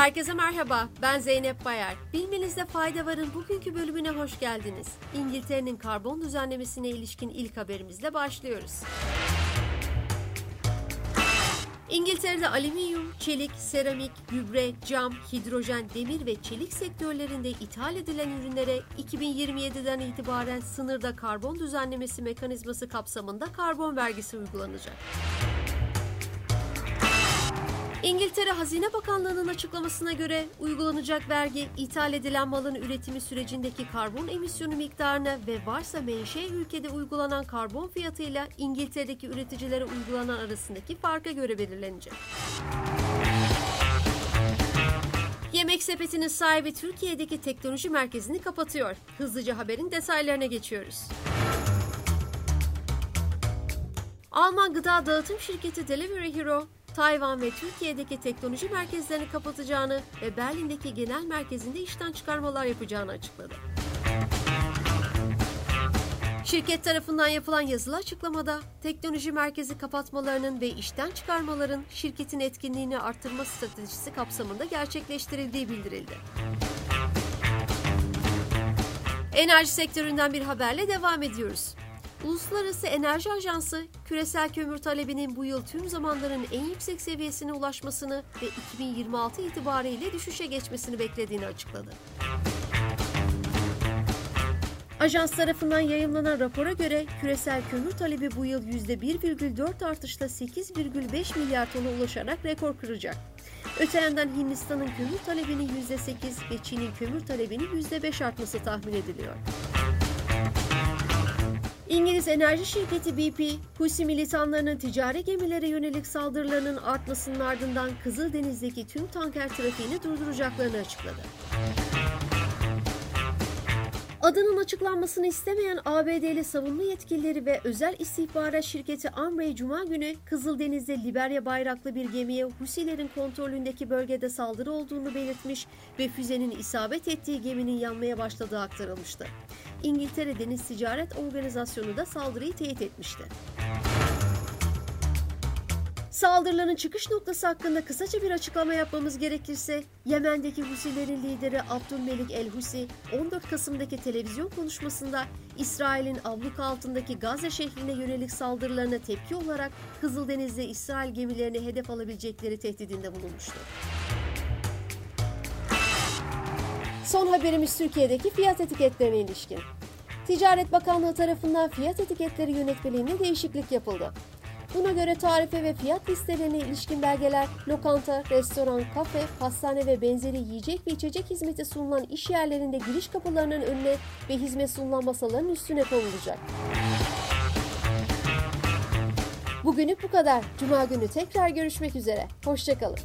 Herkese merhaba, ben Zeynep Bayar. Bilmenizde fayda varın bugünkü bölümüne hoş geldiniz. İngiltere'nin karbon düzenlemesine ilişkin ilk haberimizle başlıyoruz. İngiltere'de alüminyum, çelik, seramik, gübre, cam, hidrojen, demir ve çelik sektörlerinde ithal edilen ürünlere 2027'den itibaren sınırda karbon düzenlemesi mekanizması kapsamında karbon vergisi uygulanacak. İngiltere Hazine Bakanlığı'nın açıklamasına göre uygulanacak vergi ithal edilen malın üretimi sürecindeki karbon emisyonu miktarına ve varsa menşe ülkede uygulanan karbon fiyatıyla İngiltere'deki üreticilere uygulanan arasındaki farka göre belirlenecek. Yemek Sepeti'nin sahibi Türkiye'deki teknoloji merkezini kapatıyor. Hızlıca haberin detaylarına geçiyoruz. Alman gıda dağıtım şirketi Delivery Hero, Tayvan ve Türkiye'deki teknoloji merkezlerini kapatacağını ve Berlin'deki genel merkezinde işten çıkarmalar yapacağını açıkladı. Şirket tarafından yapılan yazılı açıklamada teknoloji merkezi kapatmalarının ve işten çıkarmaların şirketin etkinliğini arttırma stratejisi kapsamında gerçekleştirildiği bildirildi. Enerji sektöründen bir haberle devam ediyoruz. Uluslararası Enerji Ajansı, küresel kömür talebinin bu yıl tüm zamanların en yüksek seviyesine ulaşmasını ve 2026 itibariyle düşüşe geçmesini beklediğini açıkladı. Ajans tarafından yayımlanan rapora göre küresel kömür talebi bu yıl %1,4 artışla 8,5 milyar tona ulaşarak rekor kıracak. Öte yandan Hindistan'ın kömür talebinin %8 ve Çin'in kömür talebinin %5 artması tahmin ediliyor. İngiliz enerji şirketi BP, Husi militanlarının ticari gemilere yönelik saldırılarının artmasının ardından Kızıldeniz'deki tüm tanker trafiğini durduracaklarını açıkladı. Adının açıklanmasını istemeyen ABD'li savunma yetkilileri ve özel istihbarat şirketi Amrey Cuma günü Kızıldeniz'de Liberya bayraklı bir gemiye Husilerin kontrolündeki bölgede saldırı olduğunu belirtmiş ve füzenin isabet ettiği geminin yanmaya başladığı aktarılmıştı. İngiltere Deniz Ticaret Organizasyonu da saldırıyı teyit etmişti. Saldırıların çıkış noktası hakkında kısaca bir açıklama yapmamız gerekirse, Yemen'deki Husilerin lideri Abdülmelik el-Husi, 14 Kasım'daki televizyon konuşmasında İsrail'in abluk altındaki Gazze şehrine yönelik saldırılarına tepki olarak Kızıldeniz'de İsrail gemilerini hedef alabilecekleri tehdidinde bulunmuştu. Son haberimiz Türkiye'deki fiyat etiketlerine ilişkin. Ticaret Bakanlığı tarafından fiyat etiketleri yönetmeliğine değişiklik yapıldı. Buna göre tarife ve fiyat listelerine ilişkin belgeler lokanta, restoran, kafe, pastane ve benzeri yiyecek ve içecek hizmeti sunulan iş yerlerinde giriş kapılarının önüne ve hizmet sunulan masaların üstüne konulacak. Bugünlük bu kadar. Cuma günü tekrar görüşmek üzere. Hoşçakalın.